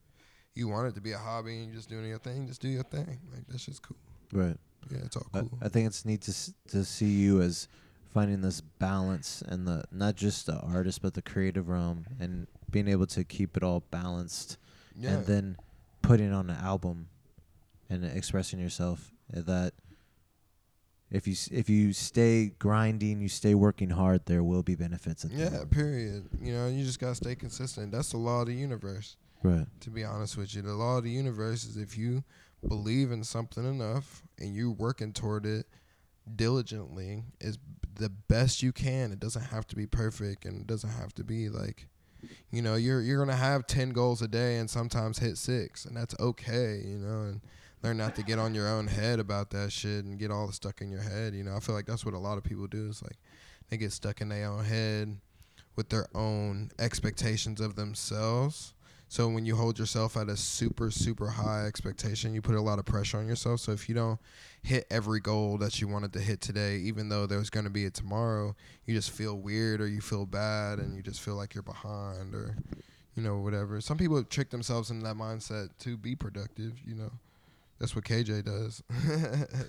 you want it to be a hobby and you're just doing your thing, just do your thing. Like that's just cool. Right. Yeah, it's all I, cool. I think it's neat to s- to see you as finding this balance and the not just the artist but the creative realm and being able to keep it all balanced yeah. and then putting on an album and expressing yourself uh, that if you s- if you stay grinding you stay working hard there will be benefits at yeah, period. You know, you just gotta stay consistent. That's the law of the universe. Right To be honest with you, the law of the universe is if you believe in something enough and you're working toward it diligently, is the best you can. It doesn't have to be perfect, and it doesn't have to be like, you know, you're you're gonna have ten goals a day and sometimes hit six, and that's okay. You know, and learn not to get on your own head about that shit and get all stuck in your head. You know, I feel like that's what a lot of people do. Is like they get stuck in their own head with their own expectations of themselves. So when you hold yourself at a super super high expectation, you put a lot of pressure on yourself. So if you don't hit every goal that you wanted to hit today, even though there's going to be a tomorrow, you just feel weird or you feel bad and you just feel like you're behind or you know whatever. Some people trick themselves into that mindset to be productive, you know. That's what KJ does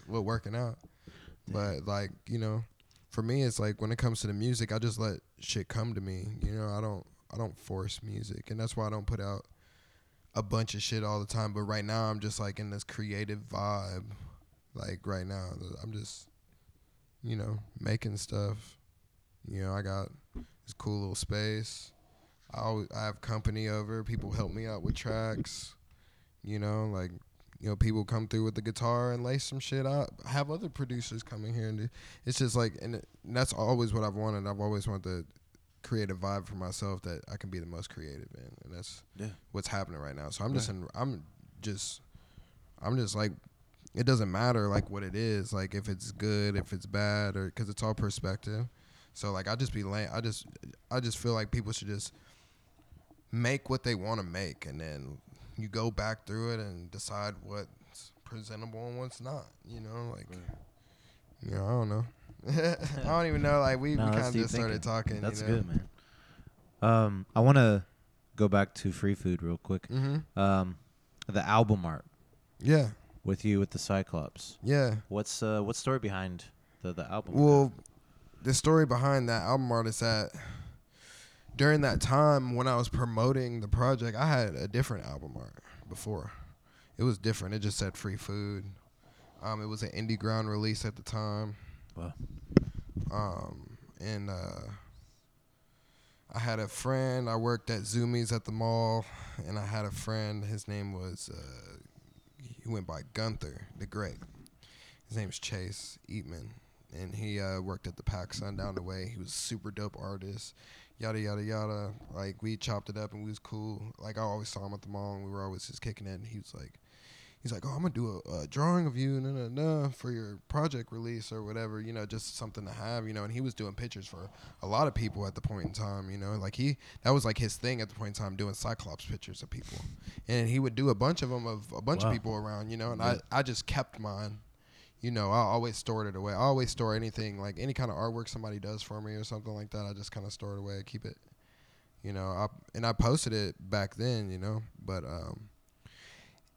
with working out. But like, you know, for me it's like when it comes to the music, I just let shit come to me. You know, I don't I don't force music and that's why I don't put out a bunch of shit all the time. But right now I'm just like in this creative vibe. Like right now, I'm just, you know, making stuff. You know, I got this cool little space. I always, I have company over. People help me out with tracks. You know, like you know, people come through with the guitar and lay some shit out. I have other producers coming here and it's just like, and, it, and that's always what I've wanted. I've always wanted to create a vibe for myself that I can be the most creative in, and that's Yeah. what's happening right now. So I'm just in, I'm just, I'm just like, it doesn't matter like what it is, like if it's good, if it's bad, or because it's all perspective. So like I just be lame. I just, I just feel like people should just make what they want to make, and then you go back through it and decide what's presentable and what's not. You know, like, you know, I don't know. I don't even know. Like we, No, we that's kind of deep just started thinking. talking. that's you know? good man um i want to go back to free food real quick Mm-hmm. um the album art Yeah. with you with the cyclops Yeah. what's uh what story behind the the album Well, the story behind that album art is that during that time when I was promoting the project, I had a different album art before. it was different. It just said free food. Um, it was an indie ground release at the time. Wow. Um, and uh, I had a friend. I worked at Zoomies at the mall, and I had a friend. His name was uh, he went by Gunther the Great. His name's Chase Eatman, and he uh, worked at the PacSun down the way. He was a super dope artist. Yada yada yada. Like we chopped it up and we was cool. Like I always saw him at the mall and we were always just kicking it. And he was like, he's like, oh, I'm gonna do a, a drawing of you, nah, nah, nah, for your project release or whatever. You know, just something to have. You know, and he was doing pictures for a lot of people at the point in time. You know, like he that was like his thing at the point in time, doing Cyclops pictures of people, and he would do a bunch of them of a bunch Wow. of people around. You know, and Yeah. I I just kept mine. You know, I always stored it away. I always store anything like any kind of artwork somebody does for me or something like that. I just kind of store it away, I keep it. You know, I and I posted it back then. You know, but um,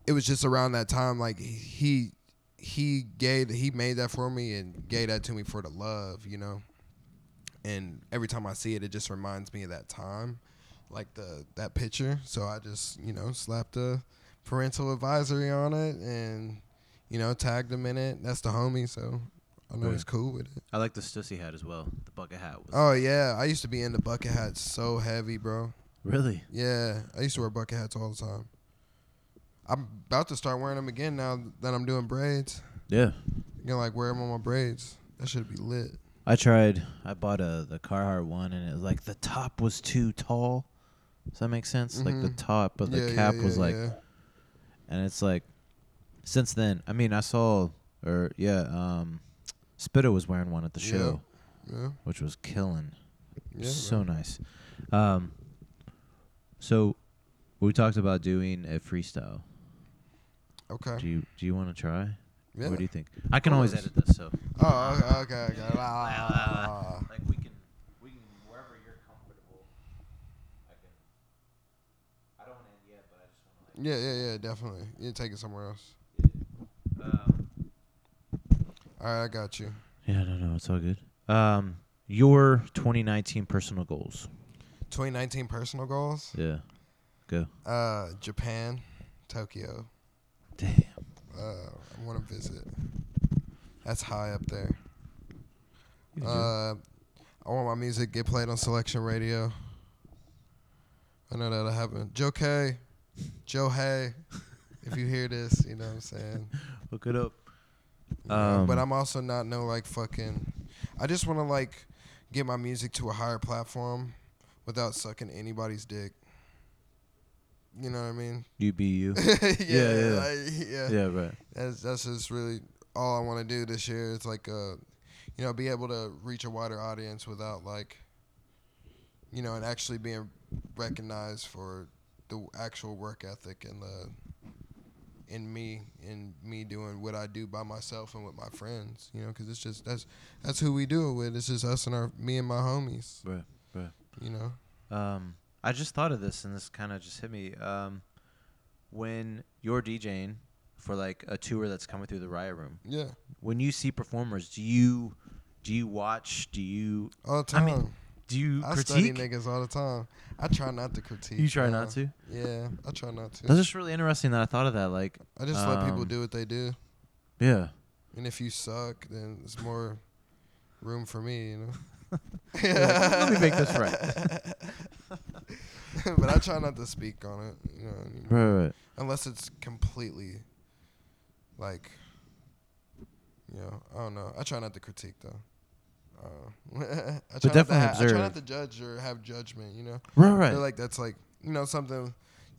it was just around that time like he he gave he made that for me and gave that to me for the love you know? And every time i see it it just reminds me of that time like the that picture. So i just you know slapped a parental advisory on it and you know tagged him in it. That's the homie so i know Right. he's cool with it. I like the Stussy hat as well. The bucket hat was oh yeah. I used to be into bucket hats so heavy bro. Really? Yeah. I used to wear bucket hats all the time i'm about to start wearing them again now that i'm doing braids yeah. You know, like wear them on my braids. That should be lit. I tried. I bought a the Carhartt one, and it was like the top was too tall. Does that make sense? Like the Mhm. top, but the Yeah, yeah, cap was like, yeah. and it's like, since then, I mean, I saw, or yeah, um, Spitta was wearing one at the show, yeah, which was killing. yeah. so man. nice. Um, so we talked about doing a freestyle. Okay. Do you do you want to try? Yeah. What do you think? I can always edit this, so Oh, okay, okay, like we can we can wherever you're comfortable. I can. I don't want to end yet, but I just want to Yeah, yeah, yeah, definitely. You take it somewhere else. like. Um, All right, I got you. yeah, no, no, it's all good. Um, your 2019 personal goals. 2019 personal goals. Yeah, go. Uh, Japan, Tokyo. Damn. Uh, I want to visit. That's high up there. Uh, I want my music get played on selection radio. I know that'll happen. Joe K, Joe Hay, if you hear this, you know what I'm saying. Look it up. But Um, I'm also not no like fucking. I just want to like get my music to a higher platform without sucking anybody's dick. You know what I mean? You be you. yeah, yeah. like, yeah. yeah, right. That's that's just really all I want to do this year. It's like uh, you know, be able to reach a wider audience without like, you know, and actually being recognized for the actual work ethic and the in me and me doing what I do by myself and with my friends. You know, because it's just that's that's who we do it with. It's just us and our me and my homies. Right, right. You know. Um, I just thought of this, and this kind of just hit me. Um, when you're DJing for like a tour that's coming through the Riot Room, Yeah. when you see performers, do you do you watch? Do you All the I time. mean, do you I study critique? niggas all the time. I try not to critique. You try man. not to. Yeah, I try not to. That's just really interesting that I thought of that. Like, I just let people Um, do what they do, yeah, and if you suck, then it's more room for me, you know. let me make this right. but I try not to speak on it, you know, what I mean? right, right. unless it's completely like, you know, I don't know. I try not to critique though. Uh, I try not to definitely ha- I try not to judge or have judgment, you know. Right, right. like that's like you know something.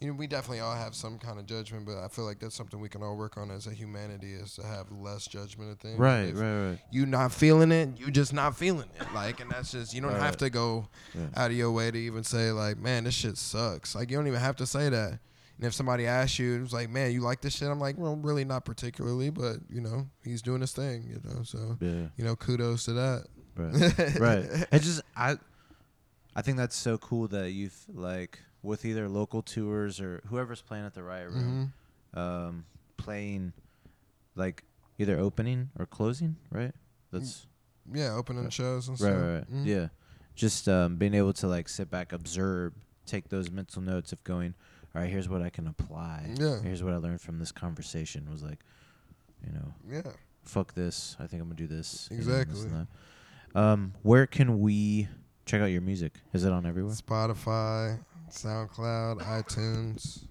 You know, we definitely all have some kind of judgment, but I feel like that's something we can all work on as a humanity is to have less judgment of things. right, right, right. You not feeling it, you just not feeling it. Like, and that's just you don't Right. have to go Yeah. out of your way to even say like, man, this shit sucks. Like, you don't even have to say that. And if somebody asks you, it's like, man, you like this shit? I'm like, well, really not particularly, but you know, he's doing his thing, you know. So, Yeah, you know, kudos to that. right, right. It just I, I think that's so cool that you've like with either local tours or whoever's playing at the Riot Room. hmm um, playing like either opening or closing, right? That's Yeah, opening shows and right, stuff. right, right. Mhm. Yeah, just um, being able to like sit back, observe, take those mental notes of going, all right, here's what I can apply. Yeah. Here's what I learned from this conversation. Was like, you know, Yeah. fuck this. I think I'm gonna do this. you know, this Exactly. Um, where can we check out your music? Is it on everywhere? Spotify, SoundCloud, iTunes.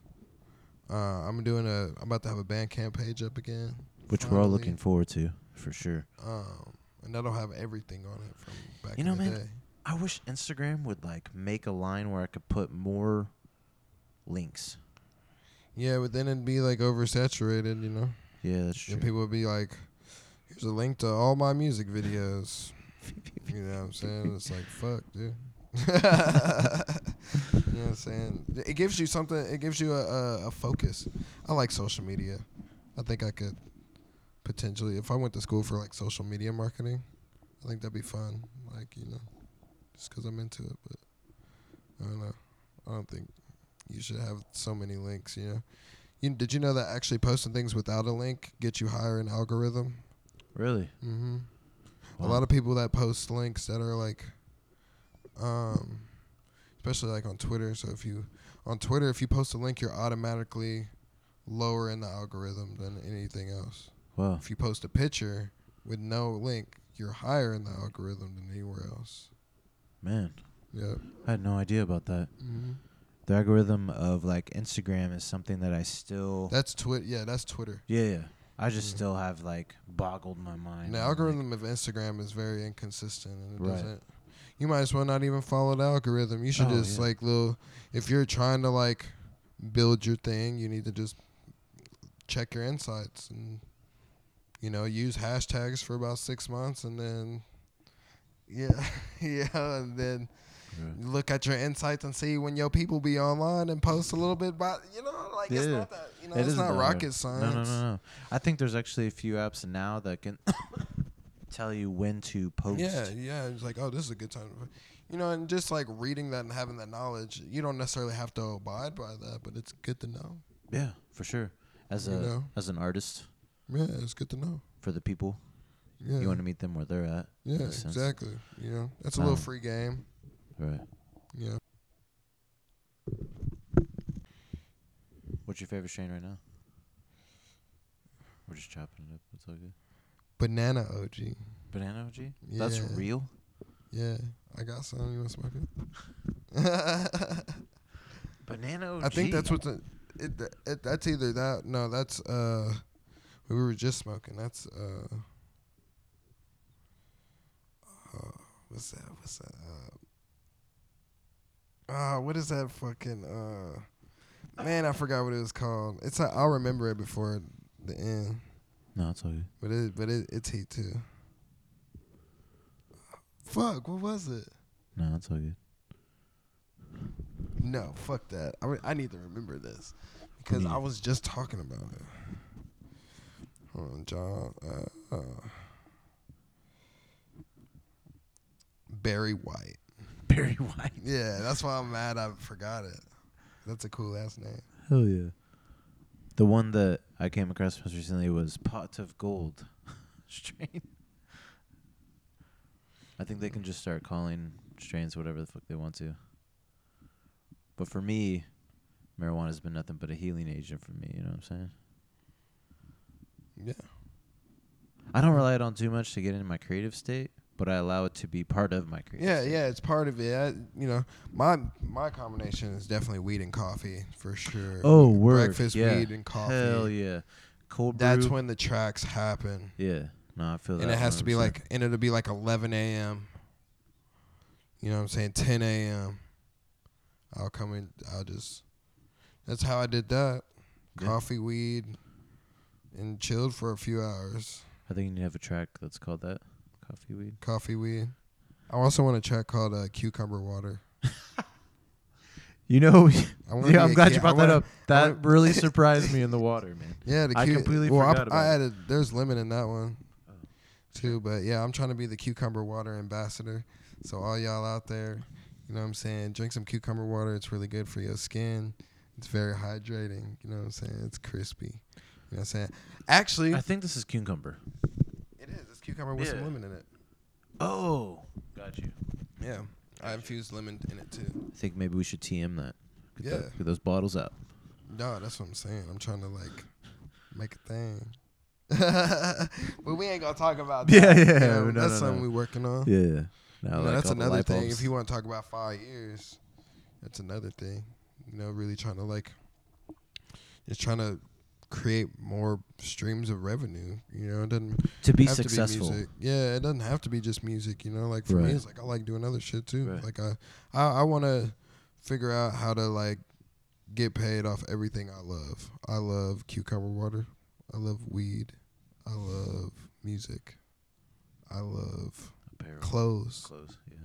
Uh, I'm doing a. I'm about to have a Bandcamp page up again. Which we're all looking forward to, for sure. Um, and that'll have everything on it from back You in know, the man, day. I wish Instagram would like make a line where I could put more links. Yeah, but then it'd be like oversaturated, you know. Yeah, that's true. And people would be like, "Here's a link to all my music videos." you know what I'm saying? It's like, fuck, dude. you know what I'm saying? It gives you something. It gives you a, a, a focus. I like social media. I think I could potentially, if I went to school for like social media marketing, I think that'd be fun. Like you know, just because I'm into it. But I don't know. I don't think you should have so many links. You know. You, did you know that actually posting things without a link get you higher in algorithm? really? Mm-hmm. A lot of people that post links that are like, um, especially like on Twitter. So if you on Twitter, if you post a link, you're automatically lower in the algorithm than anything else. Wow. If you post a picture with no link, you're higher in the algorithm than anywhere else. Man, Yep. I had no idea about that. Mm-hmm. The algorithm of like Instagram is something that I still. That's Twitter. Yeah, that's Twitter. yeah, yeah. I just Mhm. still have like boggled my mind. The on, like- algorithm of Instagram is very inconsistent, and it Right. doesn't. You might as well not even follow the algorithm. You should Oh, just yeah. like little. If you're trying to like build your thing, you need to just check your insights and you know use hashtags for about six months, and then yeah, yeah, and then Right. look at your insights and see when your people be online and post a little bit about you know like it's not that you know It it's not rocket science. No, no, no, no. I think there's actually a few apps now that can tell you when to post. Yeah, yeah. It's like, oh, this is a good time. You know, and just like reading that and having that knowledge, you don't necessarily have to abide by that, but it's good to know. Yeah, for sure. As You a know? as an artist Yeah, it's good to know. for the people, Yeah, you want to meet them where they're at. yeah, exactly. You know, that's a little Um, free game. Right. Yeah, What's your favorite strain right now? We're just chopping it up. It's all good. Banana OG. Banana OG? That's real? Yeah, I got some. You want to smoke it? Banana OG? I think that's what's. A, it, it. That's either that. No, that's uh. We were just smoking. That's uh. uh what's that? What's that? Uh. Uh, what is that fucking uh? Man, I forgot what it was called. It's i I'll remember it before the end, No, it's good. but it but it it's heat too. Fuck, what was it? No, it's good. No, fuck that. I, re- I need to remember this because I was just talking about it. Hold on, John. Uh, uh, Barry White. Barry White. Yeah, that's why I'm mad I forgot it. That's a cool ass name. Hell yeah. The one that I came across most recently was Pot of Gold strain. I think they can just start calling strains whatever the fuck they want to. But for me, marijuana has been nothing but a healing agent for me, you know what I'm saying? Yeah. I don't rely on too much to get into my creative state, but I allow it to be part of my creative Yeah, yeah, it's part of it. I, you know, my my combination is definitely weed and coffee for sure. Oh, word. Breakfast, yeah. weed, and coffee. Hell yeah. Cold brew. That's when the tracks happen. Yeah. No, I feel that. and it has to be like and it'll be like 11 a.m you know what i'm saying 10 a.m i'll come in i'll just that's how i did that Yeah. coffee weed and chilled for a few hours I think you need to have a track that's called that. Coffee weed. coffee weed. I also want a track called uh, cucumber water. You know, I yeah, I'm glad kid- you brought wanna- that up. That really surprised me in the water, man. yeah the I cu- completely well, forgot I, about I added there's lemon in that one Oh. too but yeah i'm trying to be the cucumber water ambassador. So all y'all out there you know what i'm saying? Drink some cucumber water. It's really good for your skin. It's very hydrating. You know what i'm saying? It's crispy. You know what i'm saying? Actually I think this is cucumber. It is it's cucumber with some Yeah. lemon in it Oh, got you. yeah i infused lemon in it too I think maybe we should TM that. Get, Yeah. that, get those bottles out. No, that's what I'm saying. I'm trying to like make a thing. but we ain't gonna talk about that. Yeah, yeah, know, no, that's no, something no. we working on. Yeah. You Now, know, like that's all the another light thing. bulbs. If you want to talk about five years, that's another thing. You know, really trying to like, just trying to create more streams of revenue. You know, it doesn't to be have successful. To be music. Yeah, it doesn't have to be just music. You know, like for Right. me, it's like I like doing other shit too. Right. Like I, I, I want to figure out how to like get paid off everything I love. I love cucumber water. I love weed. I love music. I love Apparel, clothes. clothes. Yeah.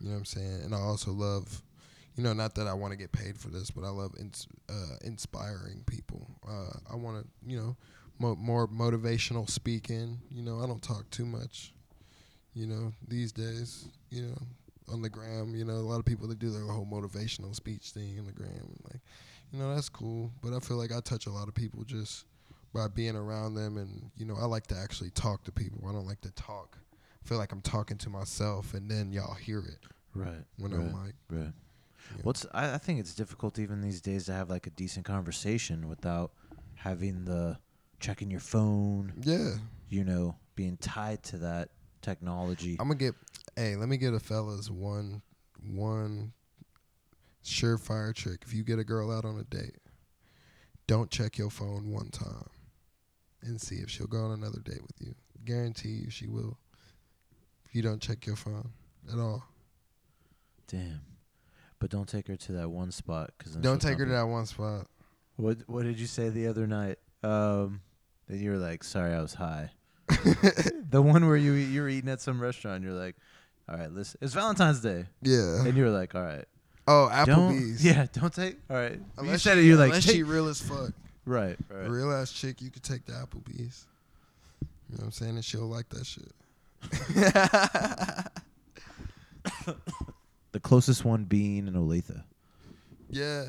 You know what I'm saying? And I also love, you know, not that I want to get paid for this, but I love ins- uh, inspiring people. Uh, I want to, you know, mo- more motivational speaking. You know, I don't talk too much. You know, these days, you know, on the gram, you know, a lot of people that do their whole motivational speech thing on the gram, and like, you know, that's cool. But I feel like I touch a lot of people just by being around them, and you know, I like to actually talk to people. I don't like to talk. I feel like I'm talking to myself, and then y'all hear it Right. when right. I'm like, Right. Yeah. What's I, I think it's difficult even these days to have like a decent conversation without having the checking your phone, yeah, you know, being tied to that technology. I'm gonna get. Hey, let me get a fellas one one surefire trick. If you get a girl out on a date, don't check your phone one time and see if she'll go on another date with you. Guarantee you she will. If you don't check your phone at all, Damn. But don't take her to that one spot because don't take her to that one spot. What What did you say the other night? Um, that you were like, "Sorry, I was high." the one where you you were eating at some restaurant. You're like, "All right, listen, it's Valentine's Day," Yeah. and you were like, "All right, Oh, don't Applebee's. yeah, don't take all right." you Unless said she, it. You're like, unless she real as fuck. right, right. Real ass chick, you could take the Applebee's. You know what I'm saying? And she'll like that shit. The closest one being in Olathe. Yeah,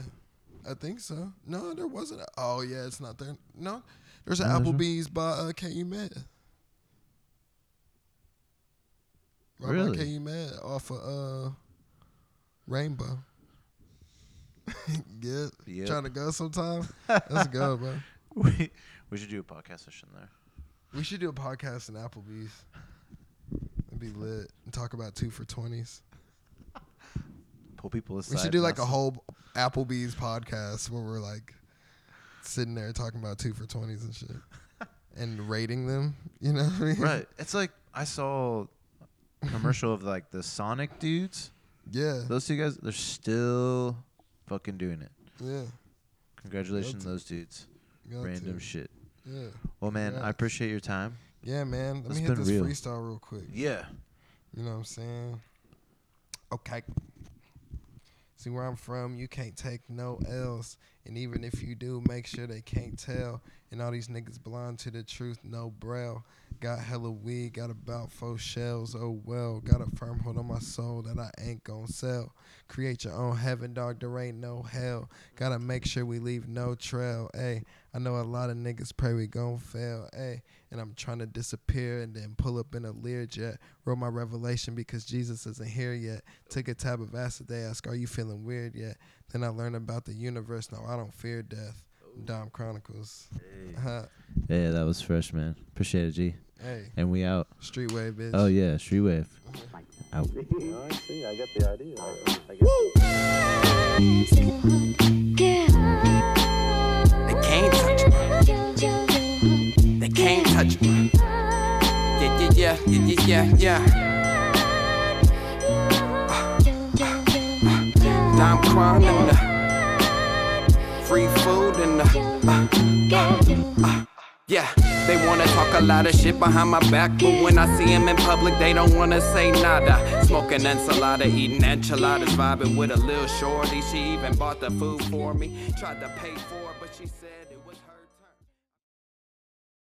I think so. No, there wasn't. A, oh yeah, it's not there. No, there's an No? Applebee's by uh, KU Med. Right Really? by KU Med off of uh, Rainbow. yeah, Yep. trying to go sometime. Let's go, bro. we we should do a podcast session there. We should do a podcast in Applebee's. It'd be lit and talk about two for twenties. Pull people aside. We should do like a whole Applebee's podcast where we're like sitting there talking about two for twenties and shit, and rating them. You know what I mean? right. It's like I saw a commercial of like the Sonic dudes. Yeah. Those two guys, they're still fucking doing it. Yeah. Congratulations, to. those dudes. got Random to. shit. Yeah. Well, man, I appreciate your time. Yeah, man. Let It's me hit this real. freestyle real quick. Yeah. You know what I'm saying? Okay. See where I'm from, you can't take no L's. And even if you do, make sure they can't tell. And all these niggas blind to the truth, no braille. Got hella weed, got about four shells, oh well. Got a firm hold on my soul that I ain't gon' sell. Create your own heaven, dog, there ain't no hell. Gotta make sure we leave no trail, ayy. I know a lot of niggas pray we gon' fail, ayy. And I'm trying to disappear and then pull up in a Learjet. Wrote my revelation because Jesus isn't here yet. Took a tab of acid, they ask, Are you feeling weird yet? Then I learned about the universe, now I don't fear death. Dom Chronicles. Uh, Yeah, that was fresh, man. Appreciate it, G. hey, And we out. streetway bitch. Oh yeah, Street Wave. Out. I see. I got the idea. I, I get They can't touch it. They can't touch it. Yeah, yeah, yeah, yeah, yeah, yeah, yeah. Uh, uh, uh, Dime crime and the free food and the. uh, Yeah, they wanna talk a lot of shit behind my back, but when I see them in public, they don't wanna say nada. Smoking ensalada, eating enchiladas, vibing with a little shorty. She even bought the food for me. Tried to pay for it, but she said.